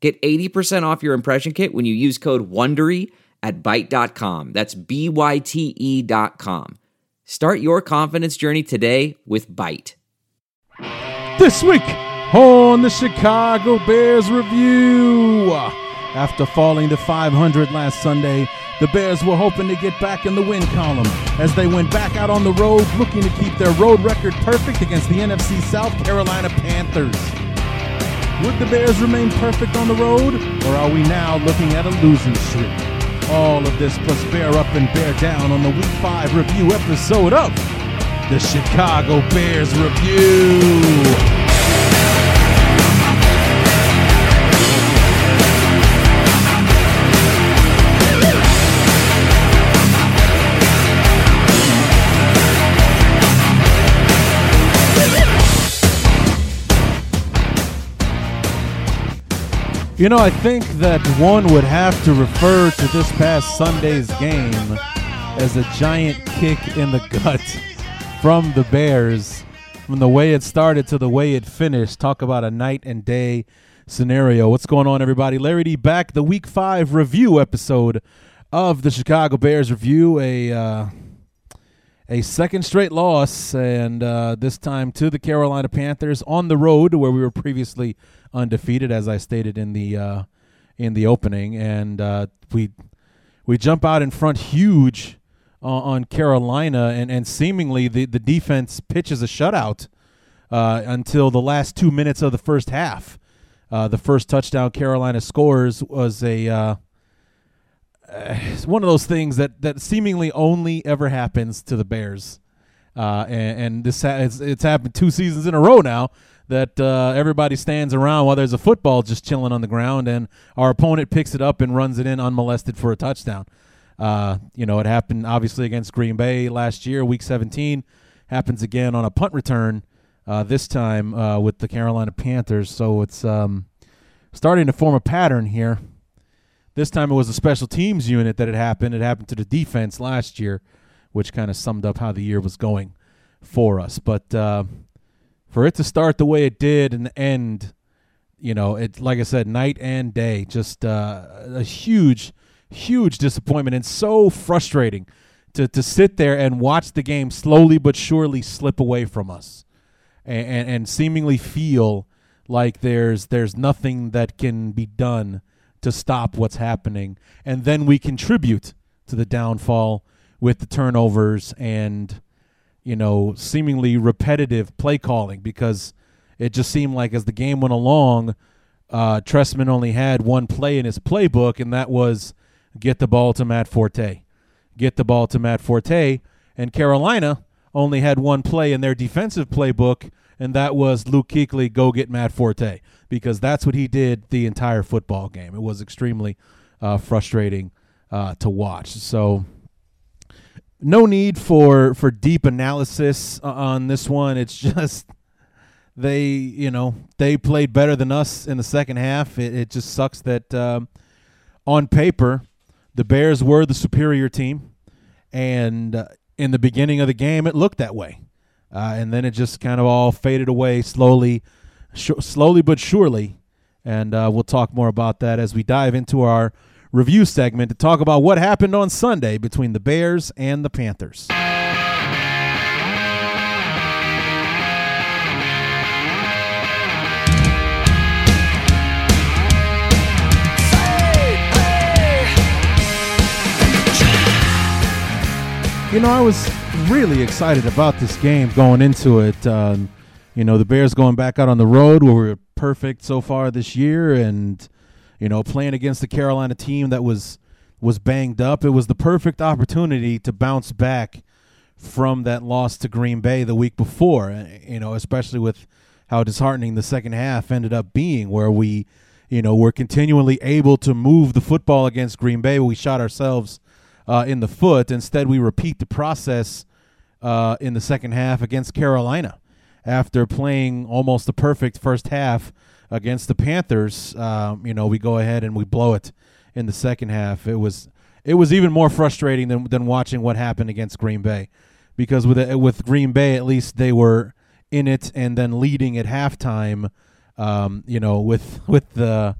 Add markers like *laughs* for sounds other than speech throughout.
Get 80% off your impression kit when you use code WONDERY at Byte.com. That's B-Y-T-E dot com. Start your confidence journey today with Byte. This week on the Chicago Bears Review. After falling to 500 last Sunday, the Bears were hoping to get back in the win column as they went back out on the road looking to keep their road record perfect against the NFC South Carolina Panthers. Would the Bears remain perfect on the road, or are we now looking at a losing streak? All of this plus bear up and bear down on the Week 5 review episode of the Chicago Bears Review. You know, I think that one would have to refer to this past Sunday's game as a giant kick in the *laughs* gut from the Bears. From the way it started to the way it finished. Talk about a night and day scenario. What's going on, everybody? Larry D back, the Week 5 review episode of the Chicago Bears Review. A. Uh, a second straight loss, and uh, this time to the Carolina Panthers on the road, where we were previously undefeated, as I stated in the uh, in the opening, and uh, we we jump out in front huge on Carolina, and, and seemingly the, the defense pitches a shutout uh, until the last two minutes of the first half. Uh, the first touchdown Carolina scores was a uh, it's *sighs* one of those things that that seemingly only ever happens to the Bears. Uh, and, and, this ha- it's, it's, happened two seasons in a row now that uh, everybody stands around while there's a football just chilling on the ground, and our opponent picks it up and runs it in unmolested for a touchdown. Uh, you know, it happened obviously against Green Bay last year, Week 17. Happens again on a punt return uh, this time uh, with the Carolina Panthers. So it's um, starting to form a pattern here. This time it was a special teams unit that it happened. It happened to the defense last year, which kind of summed up how the year was going for us. But uh, for it to start the way it did and end, you know, it like I said, night and day, just uh, a huge, huge disappointment and so frustrating to to sit there and watch the game slowly but surely slip away from us, and and, and seemingly feel like there's there's nothing that can be done to stop what's happening. And then we contribute to the downfall with the turnovers and, you know, seemingly repetitive play calling because it just seemed like as the game went along, uh, Trestman only had one play in his playbook, and that was get the ball to Matt Forte. Get the ball to Matt Forte. And Carolina only had one play in their defensive playbook, and that was Luke Kuechly, go get Matt Forte because that's what he did the entire football game. It was extremely uh, frustrating uh, to watch. So no need for for deep analysis on this one. It's *laughs* just they, you know, they played better than us in the second half. It, it just sucks that um, on paper the Bears were the superior team, and uh, in the beginning of the game it looked that way, uh, and then it just kind of all faded away slowly sh- slowly but surely. And uh, we'll talk more about that as we dive into our review segment to talk about what happened on Sunday between the Bears and the Panthers. You know, I was really excited about this game going into it. Um, you know, the Bears going back out on the road where we are perfect so far this year and, you know, playing against the Carolina team that was was banged up. It was the perfect opportunity to bounce back from that loss to Green Bay the week before, you know, especially with how disheartening the second half ended up being, where we you know, we're continually able to move the football against Green Bay. We shot ourselves uh, in the foot. Instead, we repeat the process uh, in the second half against Carolina after playing almost a perfect first half against the Panthers. Um, you know, we go ahead and we blow it in the second half. It was it was even more frustrating than than watching what happened against Green Bay, because with with Green Bay at least they were in it and then leading at halftime. Um, you know, with with the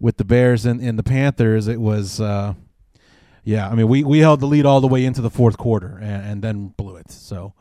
with the Bears and, and the Panthers, it was uh, yeah. I mean, we we held the lead all the way into the fourth quarter and, and then blew it. So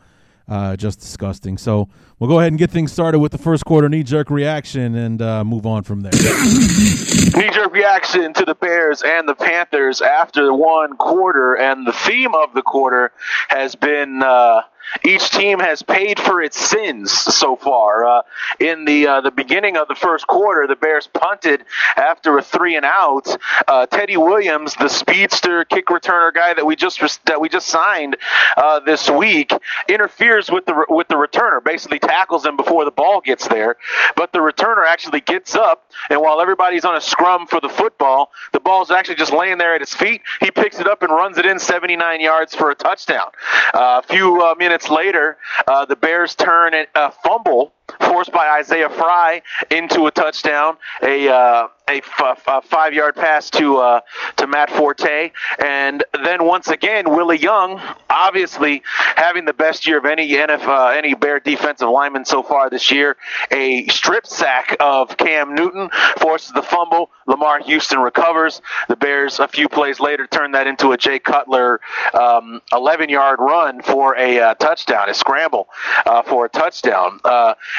uh, just disgusting. So we'll go ahead and get things started with the first quarter knee jerk reaction and uh, move on from there. *coughs* knee jerk reaction to the Bears and the Panthers after one quarter, and the theme of the quarter has been. Uh, each team has paid for its sins so far. Uh, in the uh, the beginning of the first quarter, the Bears punted after a three and out. Uh, Teddy Williams, the speedster kick returner guy that we just that we just signed uh, this week, interferes with the with the returner, basically tackles him before the ball gets there. But the returner actually gets up, and while everybody's on a scrum for the football, the ball's actually just laying there at his feet. He picks it up and runs it in 79 yards for a touchdown. Uh, a few uh, minutes minutes later, uh, the Bears turn a fumble forced by Isaiah Frey into a touchdown, a uh, a, f- a five yard pass to uh, to Matt Forte, and then once again Willie Young, obviously having the best year of any NF, uh, any Bear defensive lineman so far this year. A strip sack of Cam Newton forces the fumble. Lamar Houston recovers. The Bears a few plays later turn that into a Jay Cutler um, 11 yard run for a uh, touchdown, a scramble uh, for a touchdown.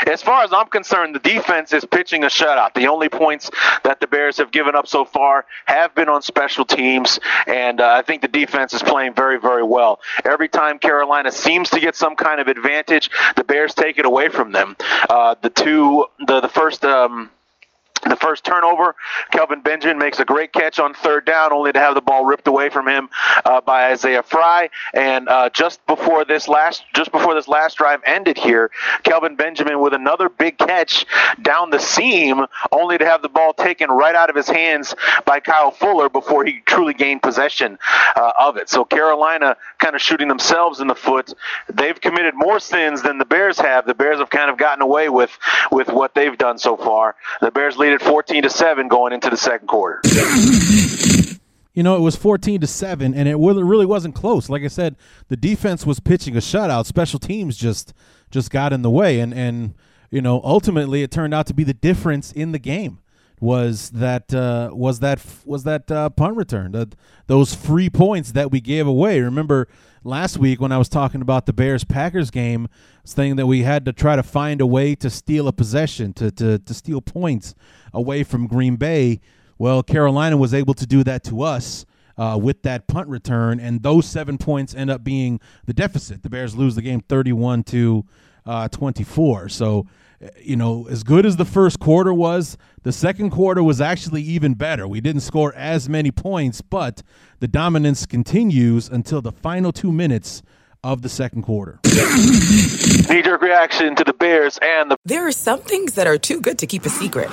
As far as I'm concerned, the defense is pitching a shutout. The only points that the Bears have given up so far have been on special teams, and uh, I think the defense is playing very, very well. Every time Carolina seems to get some kind of advantage, the Bears take it away from them. Uh, the two, the the first. Um, the first turnover, Kelvin Benjamin makes a great catch on third down, only to have the ball ripped away from him uh, by Isaiah Frey. And uh, just before this last, just before this last drive ended here, Kelvin Benjamin with another big catch down the seam, only to have the ball taken right out of his hands by Kyle Fuller before he truly gained possession uh, of it. So Carolina kind of shooting themselves in the foot. They've committed more sins than the Bears have. The Bears have kind of gotten away with with what they've done so far. The Bears lead 14 to 7 going into the second quarter. You know, it was 14 to 7 and it really wasn't close. Like I said, the defense was pitching a shutout. Special teams just just got in the way and and you know, ultimately it turned out to be the difference in the game was that uh, was that was that uh, punt return, those free points that we gave away. Remember last week when I was talking about the Bears Packers game, saying that we had to try to find a way to steal a possession, to, to, to steal points away from Green Bay. Well, Carolina was able to do that to us. Uh, with that punt return, and those seven points end up being the deficit. The Bears lose the game 31 to uh, 24. So you know, as good as the first quarter was, the second quarter was actually even better. We didn't score as many points, but the dominance continues until the final two minutes of the second quarter. *coughs* Knee jerk reaction to the Bears and the. There are some things that are too good to keep a secret,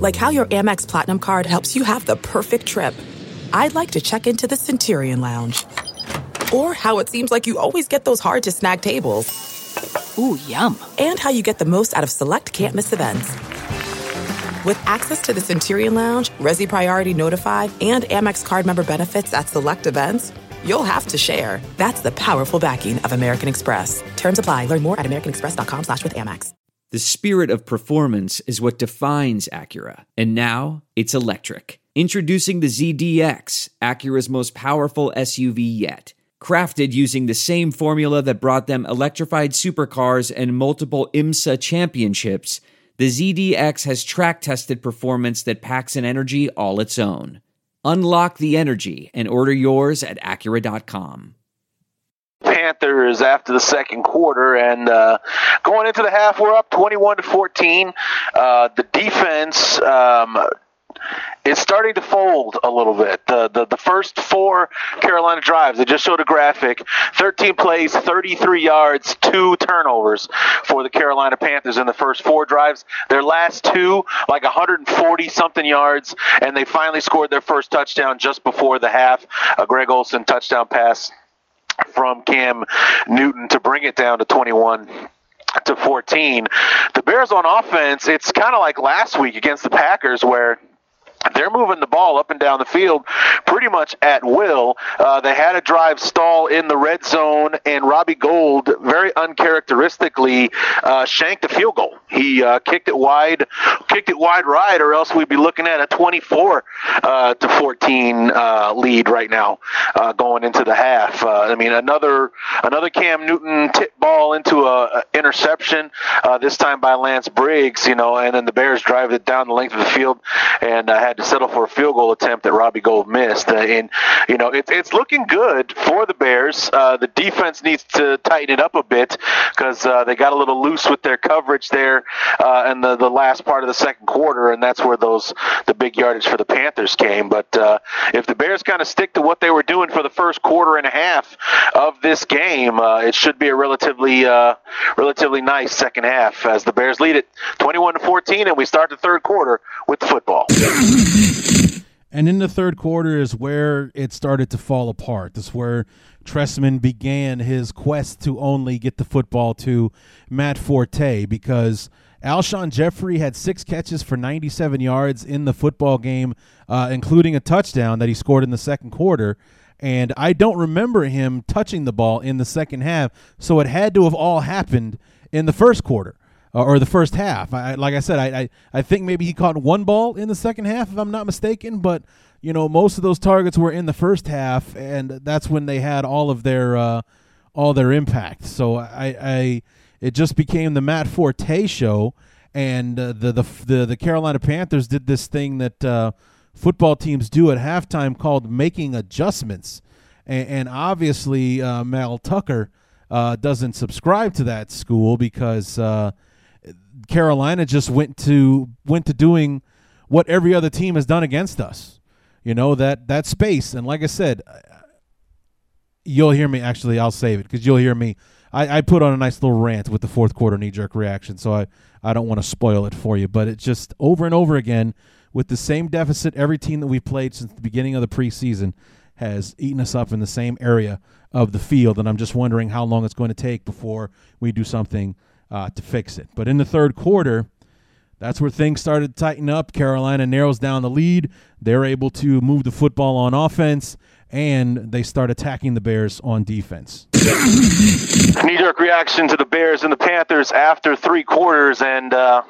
like how your Amex Platinum card helps you have the perfect trip. I'd like to check into the Centurion Lounge, or how it seems like you always get those hard to snag tables. Ooh, yum. And how you get the most out of select can't miss events. With access to the Centurion Lounge, Resy Priority Notified, and Amex card member benefits at select events, you'll have to share. That's the powerful backing of American Express. Terms apply. Learn more at americanexpress.com slash with Amex. The spirit of performance is what defines Acura. And now it's electric. Introducing the ZDX, Acura's most powerful SUV yet crafted using the same formula that brought them electrified supercars and multiple IMSA championships, the ZDX has track tested performance that packs an energy all its own. Unlock the energy and order yours at Acura.com. Panthers after the second quarter, and uh, going into the half, we're up 21 to 14. Uh, the defense um, it's starting to fold a little bit. The, the the first four Carolina drives, I just showed a graphic. 13 plays, 33 yards, two turnovers for the Carolina Panthers in the first four drives. Their last two, like 140 something yards, and they finally scored their first touchdown just before the half. A Greg Olsen touchdown pass from Cam Newton to bring it down to 21 to 14. The Bears on offense, it's kind of like last week against the Packers where they're moving the ball up and down the field pretty much at will. Uh, they had a drive stall in the red zone, and Robbie Gould very uncharacteristically uh, shanked a field goal. He uh, kicked it wide, kicked it wide right, or else we'd be looking at a 24 uh, to 14 uh, lead right now uh, going into the half. I mean, another another Cam Newton tip ball into a, a interception this time by Lance Briggs. You know, and then the Bears drive it down the length of the field and had had to settle for a field goal attempt that Robbie Gould missed. Uh, and, you know, it, it's looking good for the Bears. Uh, the defense needs to tighten it up a bit because uh, they got a little loose with their coverage there uh, in the, the last part of the second quarter, and that's where those the big yardage for the Panthers came. But uh, if the Bears kind of stick to what they were doing for the first quarter and a half of this game, uh, it should be a relatively relatively nice second half as the Bears lead it 21 to 14, and we start the third quarter with the football. And in the third quarter is where it started to fall apart. This is where Trestman began his quest to only get the football to Matt Forte because Alshon Jeffery had six catches for 97 yards in the football game, uh, including a touchdown that he scored in the second quarter. And I don't remember him touching the ball in the second half, so it had to have all happened in the first quarter or the first half. I, like I said, I, I, I think maybe he caught one ball in the second half, if I'm not mistaken. But you know, most of those targets were in the first half, and that's when they had all of their uh, all their impact. So I, I it just became the Matt Forte show, and uh, the, the the the Carolina Panthers did this thing that uh, football teams do at halftime called making adjustments, and, and obviously uh, Mel Tucker. Uh, doesn't subscribe to that school because uh, Carolina just went to went to doing what every other team has done against us. You know that that space, and like I said, you'll hear me. Actually, I'll save it because you'll hear me. I, I put on a nice little rant with the fourth quarter knee jerk reaction, so I I don't want to spoil it for you. But it's just over and over again with the same deficit. Every team that we've played since the beginning of the preseason has eaten us up in the same area of the field, and I'm just wondering how long it's going to take before we do something uh, to fix it. But in the third quarter, that's where things started to tighten up. Carolina narrows down the lead. They're able to move the football on offense, and they start attacking the Bears on defense. *coughs* Knee jerk reaction to the Bears and the Panthers after three quarters, and uh,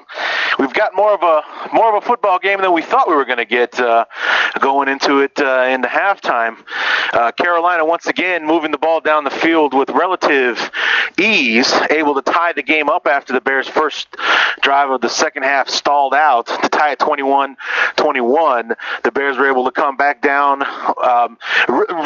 we've got more of a more of a football game than we thought we were going to get uh, going into it uh, in the halftime. Uh, Carolina once again moving the ball down the field with relative ease, able to tie the game up after the Bears' first drive of the second half stalled out to tie it 21-21. The Bears were able to come back down. Um,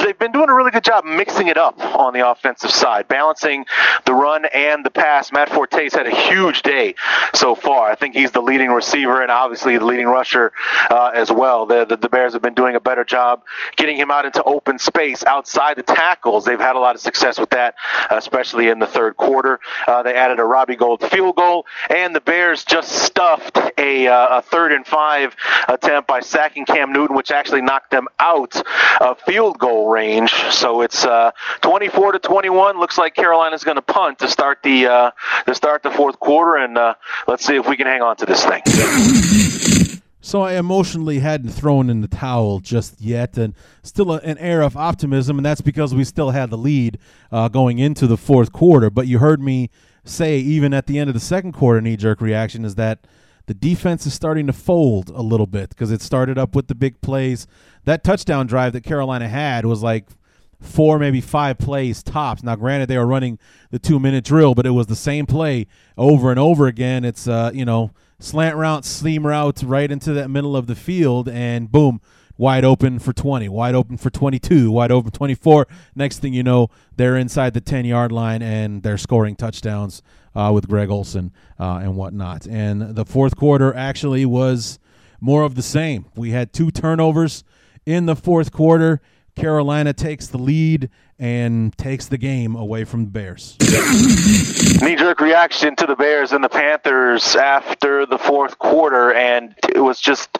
they've been doing a really good job mixing it up on the offensive side, balancing the run and the pass. Matt Forte's had a huge day so far. I think he's the leading receiver and obviously the leading rusher uh, as well. The, the, the, Bears have been doing a better job getting him out into open space outside the tackles. They've had a lot of success with that, especially in the third quarter. Uh, they added a Robbie Gould field goal, and the Bears just stuffed a, uh, a third and five attempt by sacking Cam Newton, which actually knocked them out of field goal range. So it's uh, 24 to 21. Looks like Carolina's going to punt to start the uh, to start the fourth quarter, and uh, let's see if we can hang on to this thing. So I emotionally hadn't thrown in the towel just yet, and still a, an air of optimism, and that's because we still had the lead uh, going into the fourth quarter. But you heard me say, even at the end of the second quarter, knee jerk reaction is that the defense is starting to fold a little bit because it started up with the big plays. That touchdown drive that Carolina had was like four, maybe five plays tops. Now, granted, they were running the two minute drill, but it was the same play over and over again. It's, uh, you know, slant route, seam route right into that middle of the field, and boom, wide open for 20, wide open for 22, wide open 24. Next thing you know, they're inside the 10 yard line and they're scoring touchdowns uh, with Greg Olsen uh, and whatnot. And the fourth quarter actually was more of the same. We had two turnovers in the fourth quarter. Carolina takes the lead and takes the game away from the Bears. *coughs* Knee jerk reaction to the Bears and the Panthers after the fourth quarter, and it was just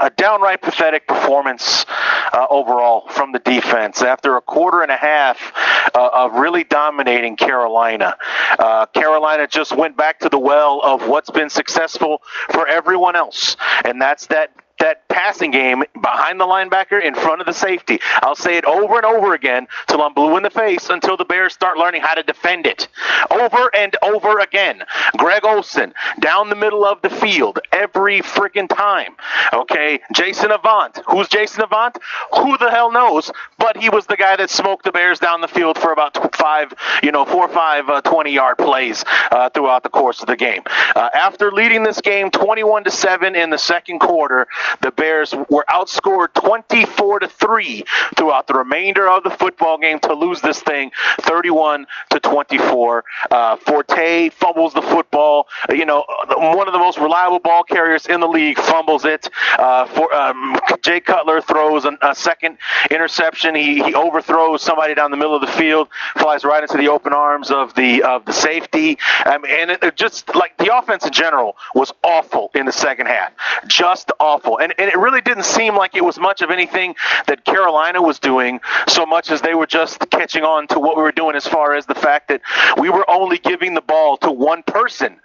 a downright pathetic performance uh, overall from the defense. After a quarter and a half uh, of really dominating Carolina, uh, Carolina just went back to the well of what's been successful for everyone else, and that's that that passing game behind the linebacker in front of the safety. I'll say it over and over again till I'm blue in the face until the Bears start learning how to defend it. Over and over again. Greg Olsen down the middle of the field every freaking time. Okay, Jason Avant. Who's Jason Avant? Who the hell knows? But he was the guy that smoked the Bears down the field for about five, you know, four or five uh, 20 yard plays uh, throughout the course of the game. Uh, after leading this game 21 to 7 in the second quarter, the Bears were outscored 24 to 3 throughout the remainder of the football game to lose this thing 31 to 24. Uh, Forte fumbles the football. You know, one of the most reliable ball carriers in the league fumbles it. Uh, for um, Jay Cutler throws a, a second interception. He, he overthrows somebody down the middle of the field, flies right into the open arms of the of the safety. Um, and it, it just like the offense in general was awful in the second half, just awful. And and it really didn't seem like it was much of anything that Carolina was doing so much as they were just catching on to what we were doing as far as the fact that we were only giving the ball to one person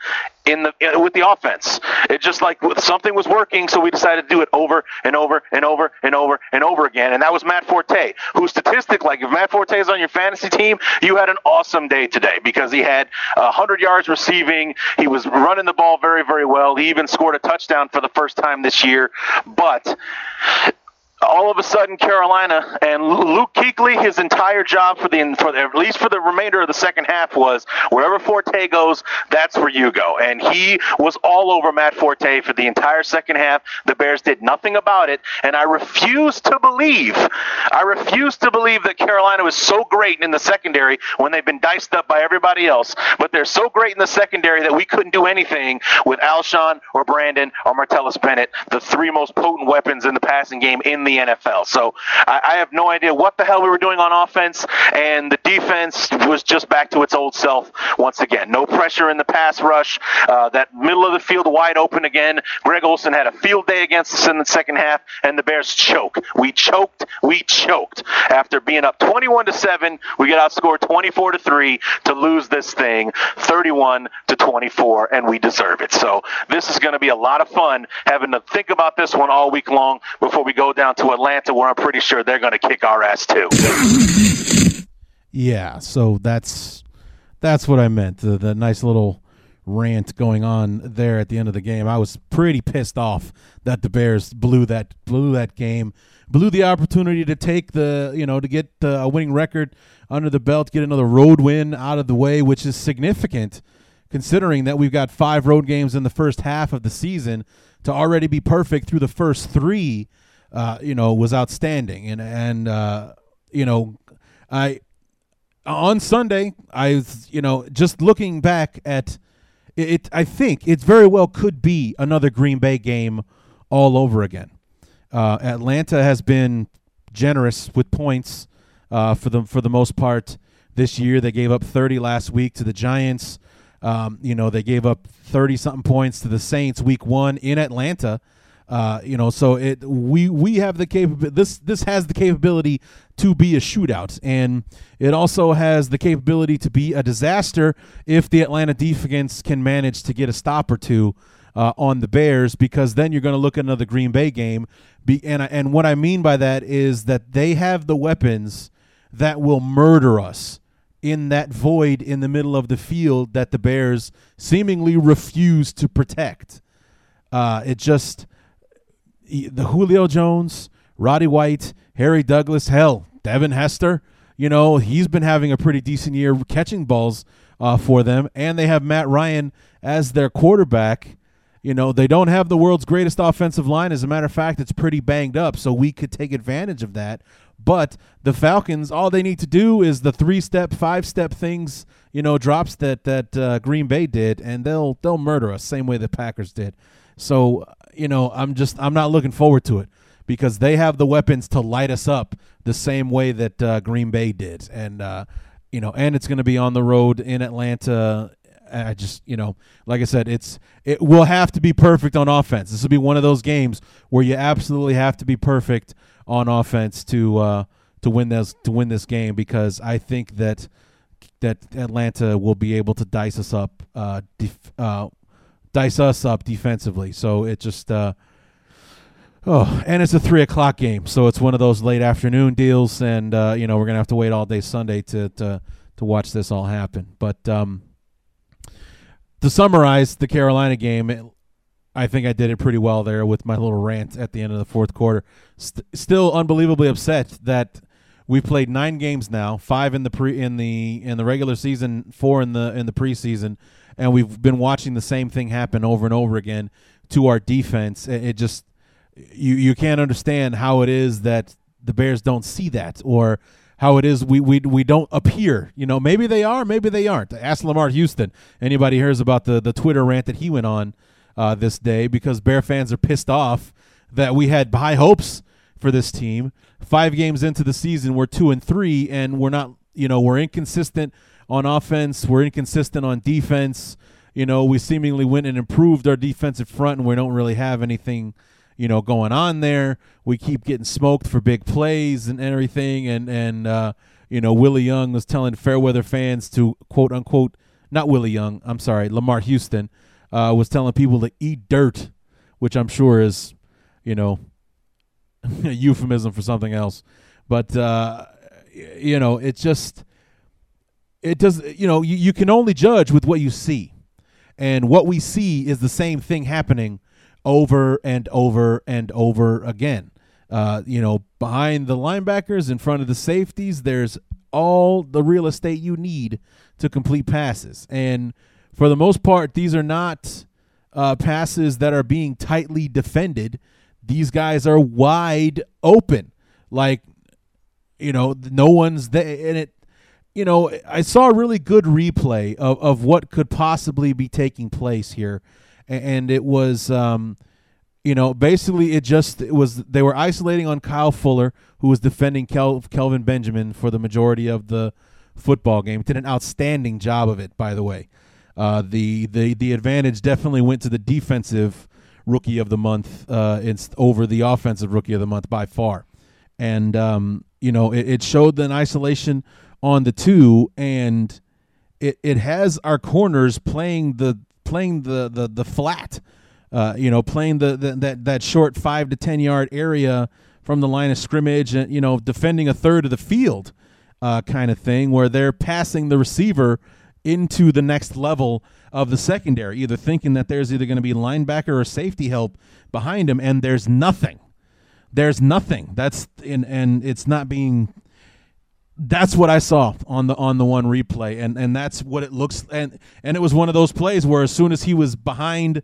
in the in, with the offense. It just like something was working, so we decided to do it over and over and over and over and over again. And that was Matt Forte, who statistic like if Matt Forte is on your fantasy team, you had an awesome day today because he had 100 yards receiving. He was running the ball very very well. He even scored a touchdown for the first time this year. But all of a sudden Carolina and Luke Kuechly, his entire job for the for the, at least for the remainder of the second half was wherever Forte goes, that's where you go. And he was all over Matt Forte for the entire second half. The Bears did nothing about it, and I refuse to believe, I refuse to believe that Carolina was so great in the secondary when they've been diced up by everybody else. But they're so great in the secondary that we couldn't do anything with Alshon or Brandon or Martellus Bennett, the three most potent weapons in the passing game in the NFL. So I, I have no idea what the hell we were doing on offense, and the defense was just back to its old self once again. No pressure in the pass rush. Uh, that middle of the field wide open again. Greg Olsen had a field day against us in the second half, and the Bears choke. We choked. We choked. After being up 21 to 7, we get outscored 24 to 3 to lose this thing 31 to 24, and we deserve it. So this is going to be a lot of fun having to think about this one all week long before we go down to Atlanta, where I'm pretty sure they're going to kick our ass too. Yeah, so that's that's what I meant. The, the nice little rant going on there at the end of the game. I was pretty pissed off that the Bears blew that blew that game, blew the opportunity to take the you know to get the, a winning record under the belt, get another road win out of the way, which is significant considering that we've got five road games in the first half of the season. To already be perfect through the first three, uh, you know, was outstanding, and and uh, you know, I on Sunday, I was, you know, just looking back at it, I think it very well could be another Green Bay game all over again. Uh, Atlanta has been generous with points uh, for the for the most part this year. They gave up 30 last week to the Giants. Um, you know, they gave up 30 something points to the Saints week one in Atlanta. Uh, you know, so it we we have the capability. This this has the capability to be a shootout, and it also has the capability to be a disaster if the Atlanta defense can manage to get a stop or two uh, on the Bears, because then you're going to look at another Green Bay game. Be, and and what I mean by that is that they have the weapons that will murder us in that void in the middle of the field that the Bears seemingly refuse to protect. Uh, it just the Julio Jones, Roddy White, Harry Douglas, hell, Devin Hester. You know, he's been having a pretty decent year catching balls uh, for them, and they have Matt Ryan as their quarterback. You know, they don't have the world's greatest offensive line. As a matter of fact, it's pretty banged up, so we could take advantage of that. But the Falcons, all they need to do is the three-step, five-step things, you know, drops that that uh, Green Bay did, and they'll they'll murder us, same way the Packers did. So you know, I'm just I'm not looking forward to it because they have the weapons to light us up the same way that uh, Green Bay did, and uh, you know, and it's going to be on the road in Atlanta. I just, you know, like I said, it's it will have to be perfect on offense. This will be one of those games where you absolutely have to be perfect on offense to uh, to win this to win this game because I think that that Atlanta will be able to dice us up, uh, def- uh, dice us up defensively. So it just, uh, oh, and it's a three o'clock game, so it's one of those late afternoon deals, and uh, you know we're gonna have to wait all day Sunday to to to watch this all happen. But um, to summarize the Carolina game, it, I think I did it pretty well there with my little rant at the end of the fourth quarter. St- still unbelievably upset that we've played nine games now, five in the pre in the in the regular season, four in the in the preseason, and we've been watching the same thing happen over and over again to our defense. It, just you you can't understand how it is that the Bears don't see that or how it is we we we don't appear. You know, maybe they are, maybe they aren't. Ask Lamar Houston. Anybody hears about the the Twitter rant that he went on uh, this day because Bear fans are pissed off that we had high hopes for this team. Five games into the season, we're two and three, and we're not. You know, we're inconsistent on offense. We're inconsistent on defense. You know, we seemingly went and improved our defensive front, and we don't really have anything, you know, going on there. We keep getting smoked for big plays and everything, and and uh, you know, Willie Young was telling Fairweather fans to quote unquote, not Willie Young, I'm sorry, Lamar Houston uh, was telling people to eat dirt, which I'm sure is, you know, *laughs* a euphemism for something else. But uh, you know, it's just it does. You know, you, you can only judge with what you see, and what we see is the same thing happening over and over and over again. Uh, you know, behind the linebackers, in front of the safeties, there's all the real estate you need to complete passes. And for the most part, these are not uh, passes that are being tightly defended. These guys are wide open. Like, you know, no one's there. And it, you know, I saw a really good replay of, of what could possibly be taking place here. And it was, um, you know, basically it just it was they were isolating on Kyle Fuller, who was defending Kel, Kelvin Benjamin for the majority of the football game. Did an outstanding job of it, by the way. Uh, the the the advantage definitely went to the defensive rookie of the month uh, over the offensive rookie of the month by far, and um, you know it, it showed an isolation on the two, and it it has our corners playing the playing the the the flat uh, you know, playing the, the, that that short five to ten yard area from the line of scrimmage, and you know, defending a third of the field, uh, kind of thing, where they're passing the receiver into the next level of the secondary, either thinking that there's either going to be linebacker or safety help behind him, and there's nothing. There's nothing. That's in, and it's not being. That's what I saw on the on the one replay, and and that's what it looks and and it was one of those plays where as soon as he was behind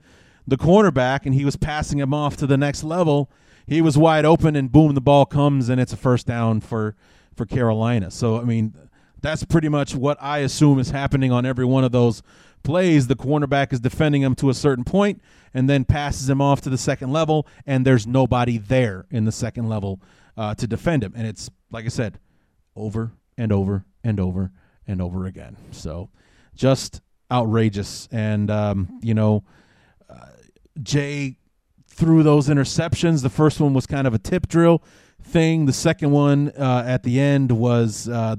the cornerback and he was passing him off to the next level, he was wide open and boom, the ball comes and it's a first down for for Carolina. So I mean, that's pretty much what I assume is happening on every one of those plays. The cornerback is defending him to a certain point and then passes him off to the second level, and there's nobody there in the second level uh, to defend him. And it's like I said, over and over and over and over again. So just outrageous. And um, you know Jay threw those interceptions. The first one was kind of a tip drill thing. The second one uh, at the end was uh,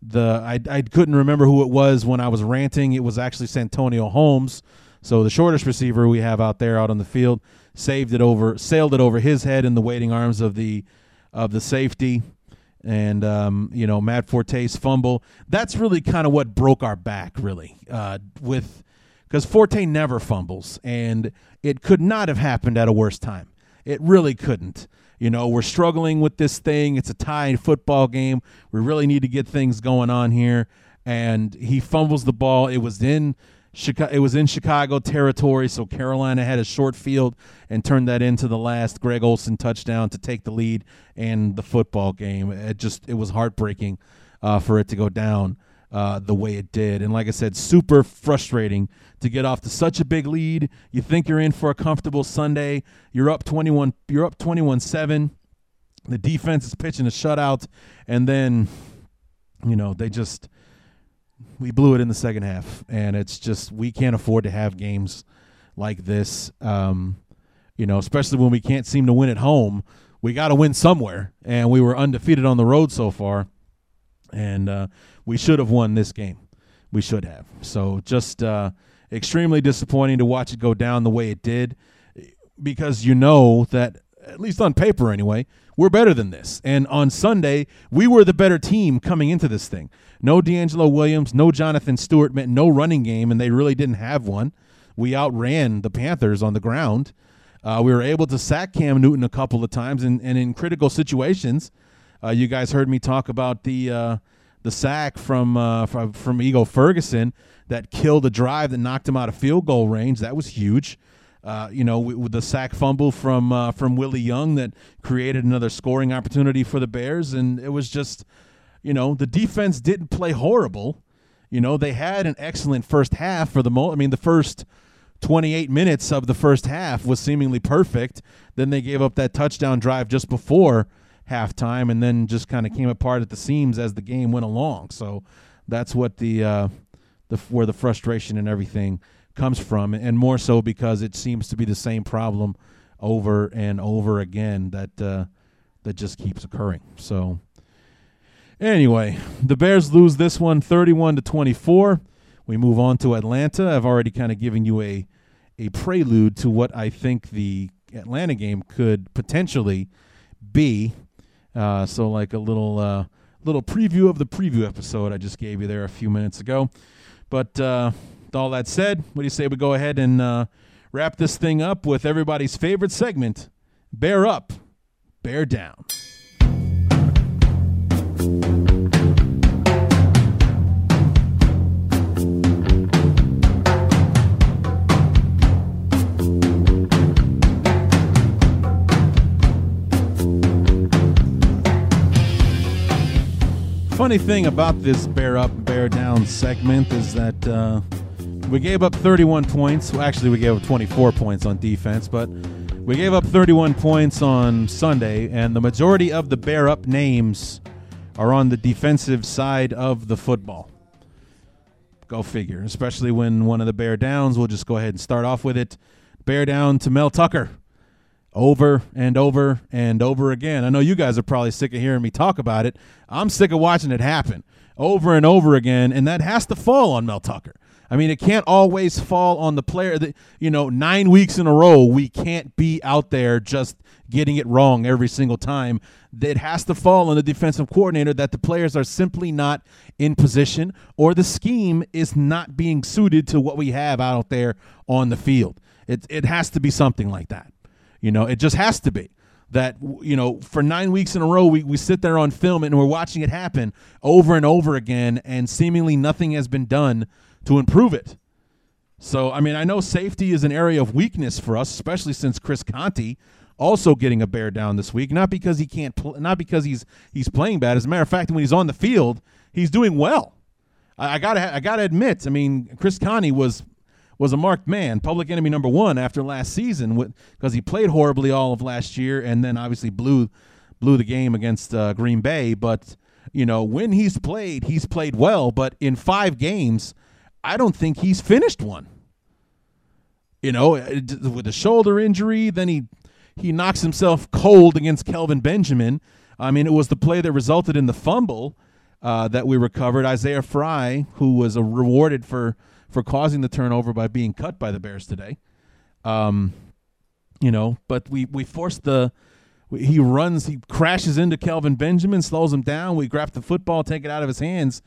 the I, I couldn't remember who it was when I was ranting. It was actually Santonio Holmes. So the shortest receiver we have out there out on the field saved it over, sailed it over his head in the waiting arms of the of the safety, and um, you know Matt Forte's fumble. That's really kind of what broke our back, really, uh, with because Forte never fumbles, and it could not have happened at a worse time. It really couldn't. You know, we're struggling with this thing. It's a tie football game. We really need to get things going on here. And he fumbles the ball. It was in Chicago, it was in Chicago territory, so Carolina had a short field and turned that into the last Greg Olsen touchdown to take the lead in the football game. It just it was heartbreaking uh, for it to go down uh, the way it did. And like I said, super frustrating to get off to such a big lead. You think you're in for a comfortable Sunday. You're up 21. You're up 21-7. The defense is pitching a shutout, and then, you know, they just we blew it in the second half, and it's just we can't afford to have games like this. Um, you know, especially when we can't seem to win at home. We got to win somewhere, and we were undefeated on the road so far, and uh, we should have won this game. We should have. So just uh, extremely disappointing to watch it go down the way it did, because you know that at least on paper anyway, we're better than this. And on Sunday, we were the better team coming into this thing. No DeAngelo Williams, no Jonathan Stewart meant no running game, and they really didn't have one. We outran the Panthers on the ground. Uh, we were able to sack Cam Newton a couple of times, and, and in critical situations, uh, you guys heard me talk about the uh, the sack from, uh, from from Ego Ferguson that killed a drive that knocked him out of field goal range. That was huge. Uh, you know, with the sack fumble from uh, from Willie Young that created another scoring opportunity for the Bears, and it was just, you know, the defense didn't play horrible. You know, they had an excellent first half for the most. I mean, the first 28 minutes of the first half was seemingly perfect. Then they gave up that touchdown drive just before halftime, and then just kind of came apart at the seams as the game went along. So that's what the uh, the where the frustration and everything comes from, and more so because it seems to be the same problem over and over again that uh, that just keeps occurring. So anyway, the Bears lose this one 31 to 24. We move on to Atlanta. I've already kind of given you a a prelude to what I think the Atlanta game could potentially be. Uh, so like a little uh, little preview of the preview episode I just gave you there a few minutes ago. But uh, with all that said, what do you say we go ahead and uh, wrap this thing up with everybody's favorite segment, Bear Up, Bear Down. Funny thing about this bear up, bear down segment is that uh, we gave up 31 points. Well, actually, we gave up 24 points on defense, but we gave up 31 points on Sunday, and the majority of the bear up names are on the defensive side of the football. Go figure, especially when one of the bear downs, we'll just go ahead and start off with it. Bear down to Mel Tucker over and over and over again. I know you guys are probably sick of hearing me talk about it. I'm sick of watching it happen over and over again, and that has to fall on Mel Tucker. I mean, it can't always fall on the player. That you know, nine weeks in a row, we can't be out there just getting it wrong every single time. It has to fall on the defensive coordinator that the players are simply not in position, or the scheme is not being suited to what we have out there on the field. It it has to be something like that. You know, it just has to be that you know for nine weeks in a row we, we sit there on film and we're watching it happen over and over again and seemingly nothing has been done to improve it so i mean i know safety is an area of weakness for us especially since chris conte also getting a bear down this week not because he can't pl- not because he's he's playing bad as a matter of fact when he's on the field he's doing well i, I gotta i gotta admit i mean chris conte was was a marked man, public enemy number one after last season, because he played horribly all of last year, and then obviously blew blew the game against uh, Green Bay. But you know, when he's played, he's played well. But in five games, I don't think he's finished one. You know, with a shoulder injury, then he he knocks himself cold against Kelvin Benjamin. I mean, it was the play that resulted in the fumble uh, that we recovered. Isaiah Frey, who was rewarded for for causing the turnover by being cut by the Bears today. Um, you know, but we we forced the he runs, he crashes into Kelvin Benjamin, slows him down. We grab the football, take it out of his hands,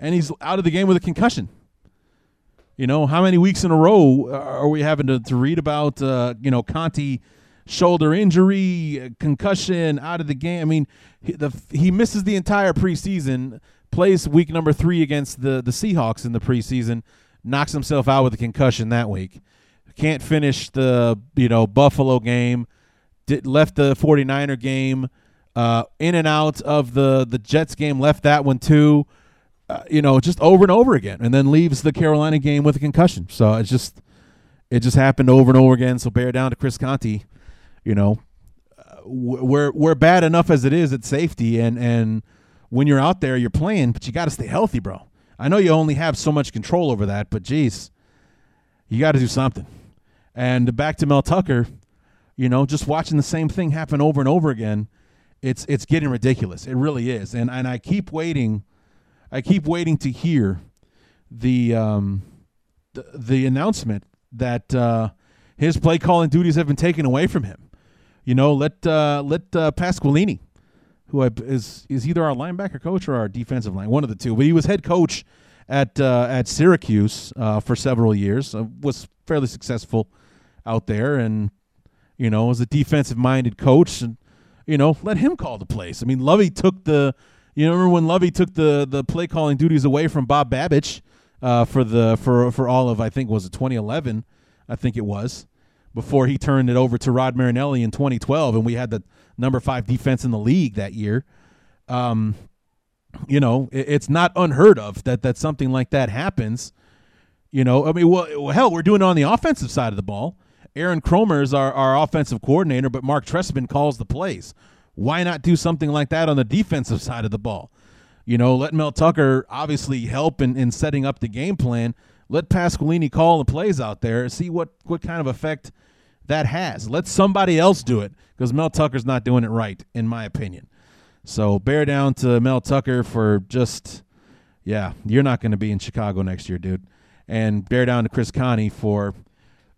and he's out of the game with a concussion. You know, how many weeks in a row are we having to, to read about, uh, you know, Conte shoulder injury, concussion, out of the game? I mean, he, the, he misses the entire preseason, plays week number three against the, the Seahawks in the preseason, knocks himself out with a concussion that week. Can't finish the you know Buffalo game. Did, left the 49er game. Uh, in and out of the the Jets game. Left that one too. Uh, you know, just over and over again, and then leaves the Carolina game with a concussion. So it's just it just happened over and over again. So bear down to Chris Conte. You know, uh, we're we're bad enough as it is at safety, and and when you're out there, you're playing, but you got to stay healthy, bro. I know you only have so much control over that, but geez, you got to do something. And back to Mel Tucker, you know, just watching the same thing happen over and over again, it's it's getting ridiculous. It really is. And and I keep waiting, I keep waiting to hear the um the, the announcement that uh, his play calling duties have been taken away from him. You know, let uh, let uh, Pasqualoni, who is is either our linebacker coach or our defensive line, one of the two, but he was head coach at uh, at Syracuse uh, for several years. Uh, was fairly successful out there, and you know, was a defensive minded coach, and you know, let him call the plays. I mean, Lovie took the, you remember when Lovie took the the play calling duties away from Bob Babich uh, for the for for all of I think was it 2011, I think it was, before he turned it over to Rod Marinelli in 2012, and we had the number five defense in the league that year. Um, you know, it, it's not unheard of that that something like that happens. You know, I mean, well, hell, we're doing it on the offensive side of the ball. Aaron Kromer is our, our offensive coordinator, but Marc Trestman calls the plays. Why not do something like that on the defensive *laughs* side of the ball? You know, let Mel Tucker obviously help in, in setting up the game plan. Let Pasqualoni call the plays out there, see what, what kind of effect that has. Let somebody else do it because Mel Tucker's not doing it right, in my opinion. So bear down to Mel Tucker for just, yeah, you're not going to be in Chicago next year, dude. And bear down to Chris Conte for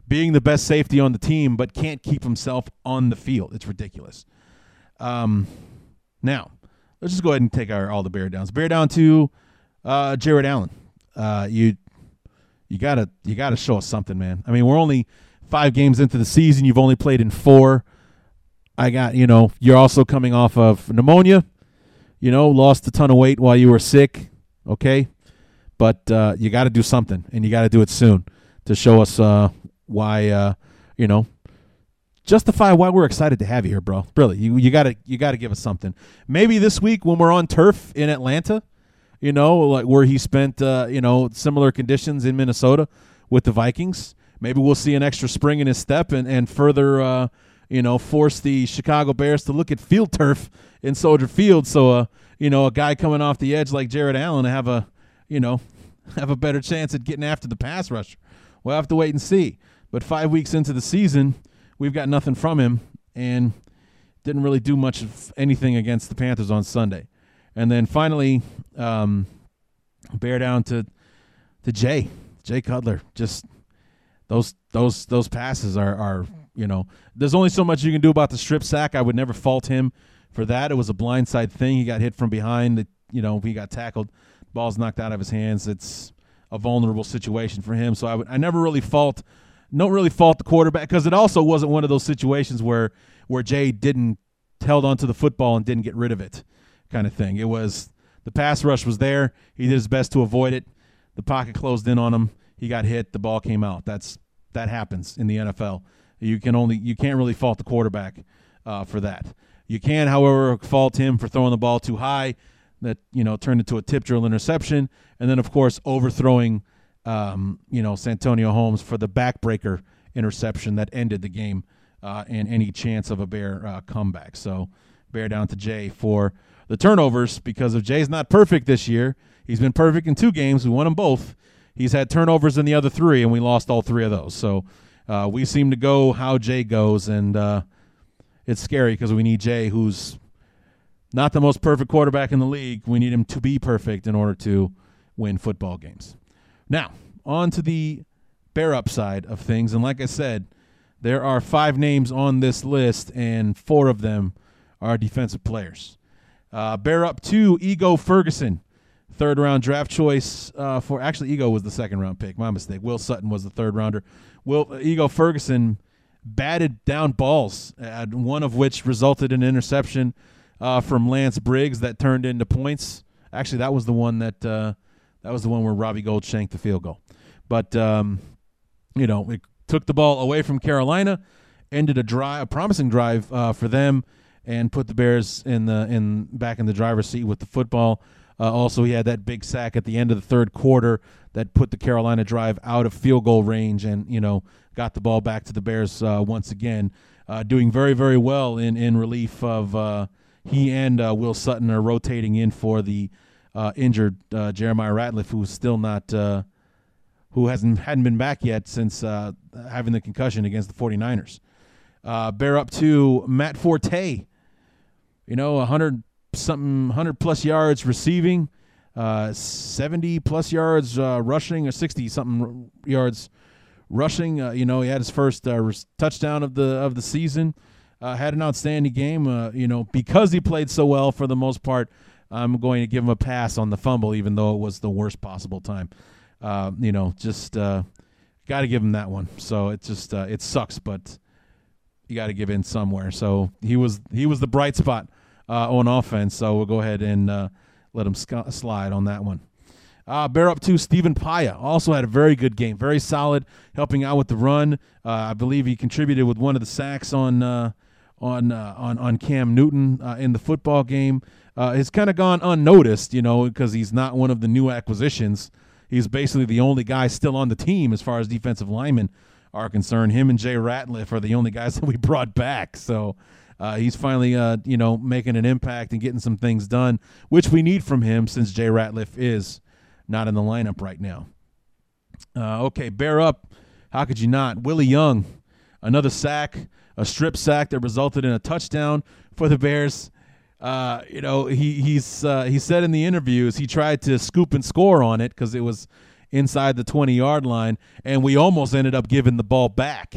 being the best safety on the team, but can't keep himself on the field. It's ridiculous. Um, now, let's just go ahead and take our all the bear downs. Bear down to uh, Jared Allen. Uh, you you gotta you gotta show us something, man. I mean, we're only five games into the season. You've only played in four. I got you know you're also coming off of pneumonia. You know, lost a ton of weight while you were sick. Okay, but uh, you got to do something, and you got to do it soon to show us uh, why uh, you know justify why we're excited to have you here, bro. Really, you you gotta you gotta give us something. Maybe this week when we're on turf in Atlanta, you know, like where he spent uh, you know similar conditions in Minnesota with the Vikings. Maybe we'll see an extra spring in his step and and further uh, you know force the Chicago Bears to look at field turf in Soldier Field. So uh, you know a guy coming off the edge like Jared Allen to have a you know *laughs* have a better chance at getting after the pass rusher. We'll have to wait and see. But five weeks into the season we've got nothing from him and didn't really do much of anything against the Panthers on Sunday. And then finally, um, bear down to to Jay, Jay Cutler. Just those those those passes are are you know there's only so much you can do about the strip sack. I would never fault him for that. It was a blindside thing. He got hit from behind. You know he got tackled, ball's knocked out of his hands. It's a vulnerable situation for him. So I would I never really fault don't really fault the quarterback because it also wasn't one of those situations where where Jay didn't held onto the football and didn't get rid of it, kind of thing. It was the pass rush was there. He did his best to avoid it. The pocket closed in on him. He got hit. The ball came out. That's that happens in the NFL. You can only you can't really fault the quarterback uh, for that. You can, however, fault him for throwing the ball too high. That you know turned into a tip drill interception, and then of course overthrowing um, you know, Santonio Holmes for the backbreaker interception that ended the game uh, and any chance of a Bear uh, comeback. So, bear down to Jay for the turnovers because if Jay's not perfect this year, he's been perfect in two games. We won them both. He's had turnovers in the other three, and we lost all three of those. So, uh, we seem to go how Jay goes, and uh, it's scary because we need Jay, who's not the most perfect quarterback in the league. We need him to be perfect in order to win football games. Now, on to the bear up side of things. And like I said, there are five names on this list, and four of them are defensive players. Uh, bear up to Ego Ferguson, third round draft choice uh, for actually Ego was the second round pick. My mistake. Will Sutton was the third rounder. Will uh, Ego Ferguson batted down balls, uh, one of which resulted in an interception uh, from Lance Briggs that turned into points. Actually, that was the one that uh, that was the one where Robbie Gould shanked the field goal. But um, you know, it took the ball away from Carolina, ended a drive, a promising drive uh, for them, and put the Bears in the in back in the driver's seat with the football. Uh, also, he had that big sack at the end of the third quarter that put the Carolina drive out of field goal range, and you know got the ball back to the Bears uh, once again, uh, doing very very well in in relief of uh, he and uh, Will Sutton are rotating in for the uh, injured Jeremiah Ratliff, who's still not who hasn't hadn't been back yet since having the concussion against the 49ers. bear up to Matt Forte, you know, 100 something 100 plus yards receiving, uh, 70 plus yards uh, rushing, or 60 something yards rushing. Uh, you know, he had his first uh, touchdown of the of the season. Uh, had an outstanding game. Uh, you know, because he played so well for the most part, I'm going to give him a pass on the fumble, even though it was the worst possible time. you know, just got to give him that one. So it just it sucks, but you got to give in somewhere. So he was he was the bright spot uh, on offense. So we'll go ahead and uh, let him sc- slide on that one. Uh, bear up to Stephen Paea. Also had a very good game, very solid, helping out with the run. Uh, I believe he contributed with one of the sacks on uh, on uh, on on Cam Newton uh, in the football game. Uh, it's kind of gone unnoticed, you know, because he's not one of the new acquisitions. He's basically the only guy still on the team as far as defensive linemen are concerned. Him and Jay Ratliff are the only guys *laughs* that we brought back. So uh, he's finally, uh, you know, making an impact and getting some things done, which we need from him since Jay Ratliff is not in the lineup right now. Uh, okay, bear up. How could you not? Willie Young, another sack, a strip sack that resulted in a touchdown for the Bears. Uh, you know, he he's uh, he said in the interviews he tried to scoop and score on it because it was inside the 20 yard line, and we almost ended up giving the ball back.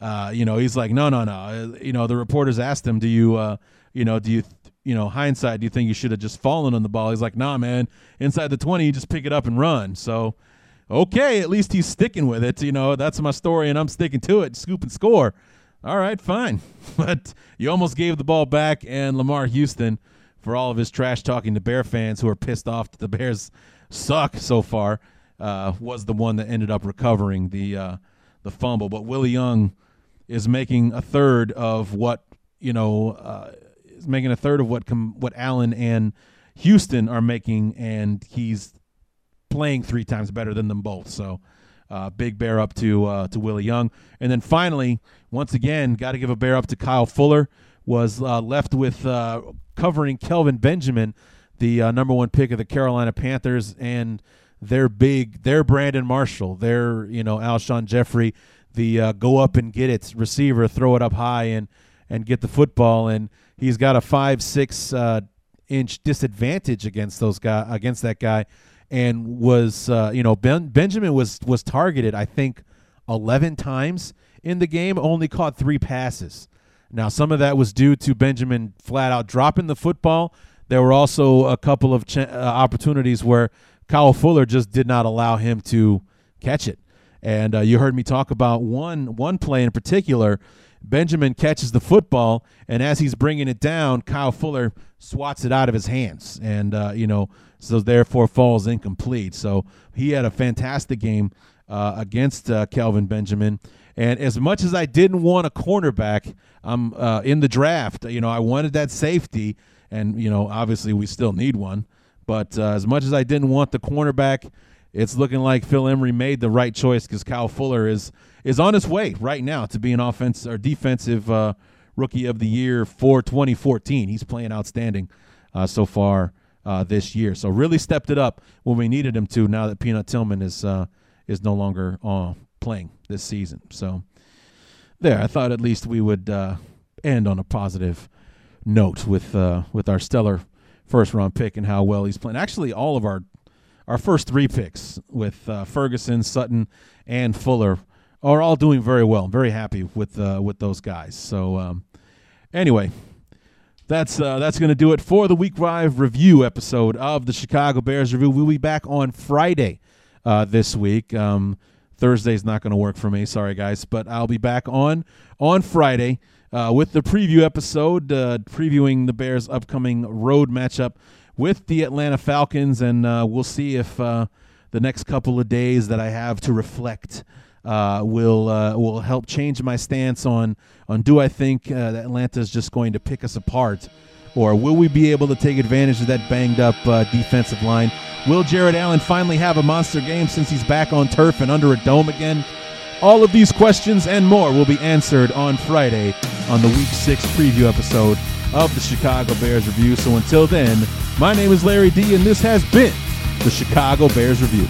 Uh, you know, he's like, no, no, no. Uh, you know, the reporters asked him, do you, uh, you know, do you, you know, hindsight, do you think you should have just fallen on the ball? He's like, nah, man. Inside the 20, you just pick it up and run. So, okay, at least he's sticking with it. You know, that's my story, and I'm sticking to it. Scoop and score. All right, fine. *laughs* but you almost gave the ball back, and Lamar Houston, for all of his trash talking to Bear fans who are pissed off that the Bears suck so far, uh, was the one that ended up recovering the uh, the fumble. But Willie Young is making a third of what you know uh, is making a third of what com- what Allen and Houston are making, and he's playing three times better than them both. So. Uh, big bear up to uh, to Willie Young, and then finally, once again, got to give a bear up to Kyle Fuller. Was uh, left with uh, covering Kelvin Benjamin, the uh, number one pick of the Carolina Panthers, and their big, their Brandon Marshall, their you know Alshon Jeffery, the uh, go up and get it receiver, throw it up high and and get the football. And he's got a five six inch disadvantage against those guy against that guy, and was uh, you know ben, Benjamin was was targeted I think eleven times in the game, only caught three passes. Now some of that was due to Benjamin flat out dropping the football. There were also a couple of ch- uh, opportunities where Kyle Fuller just did not allow him to catch it. And uh, you heard me talk about one one play in particular. Benjamin catches the football, and as he's bringing it down, Kyle Fuller swats it out of his hands, and uh, you know, so therefore falls incomplete. So he had a fantastic game uh, against uh, Kelvin Benjamin. And as much as I didn't want a cornerback, I'm uh, in the draft. You know, I wanted that safety, and you know, obviously we still need one. But uh, as much as I didn't want the cornerback, it's looking like Phil Emery made the right choice because Kyle Fuller is is on his way right now to be an offense or defensive uh, rookie of the year for 2014. He's playing outstanding uh, so far uh, this year. So really stepped it up when we needed him to. Now that Peanut Tillman is uh, is no longer uh, playing this season. So there, I thought at least we would uh, end on a positive note with with our stellar first round pick and how well he's playing. Actually, all of our our first three picks with uh, Ferguson, Sutton, and Fuller are all doing very well. I'm very happy with uh, with those guys. So um, anyway, that's uh, that's going to do it for the Week Five review episode of the Chicago Bears review. We'll be back on Friday uh, this week. Um, Thursday's not going to work for me. Sorry, guys, but I'll be back on on Friday. Uh, with the preview episode, uh, previewing the Bears' upcoming road matchup with the Atlanta Falcons, and uh, we'll see if uh, the next couple of days that I have to reflect uh, will uh, will help change my stance on on do I think uh, Atlanta is just going to pick us apart, Or will we be able to take advantage of that banged up uh, defensive line? Will Jared Allen finally have a monster game since he's back on turf and under a dome again? All of these questions and more will be answered on Friday on the Week 6 preview episode of the Chicago Bears Review. So until then, my name is Larry D, and this has been the Chicago Bears Review.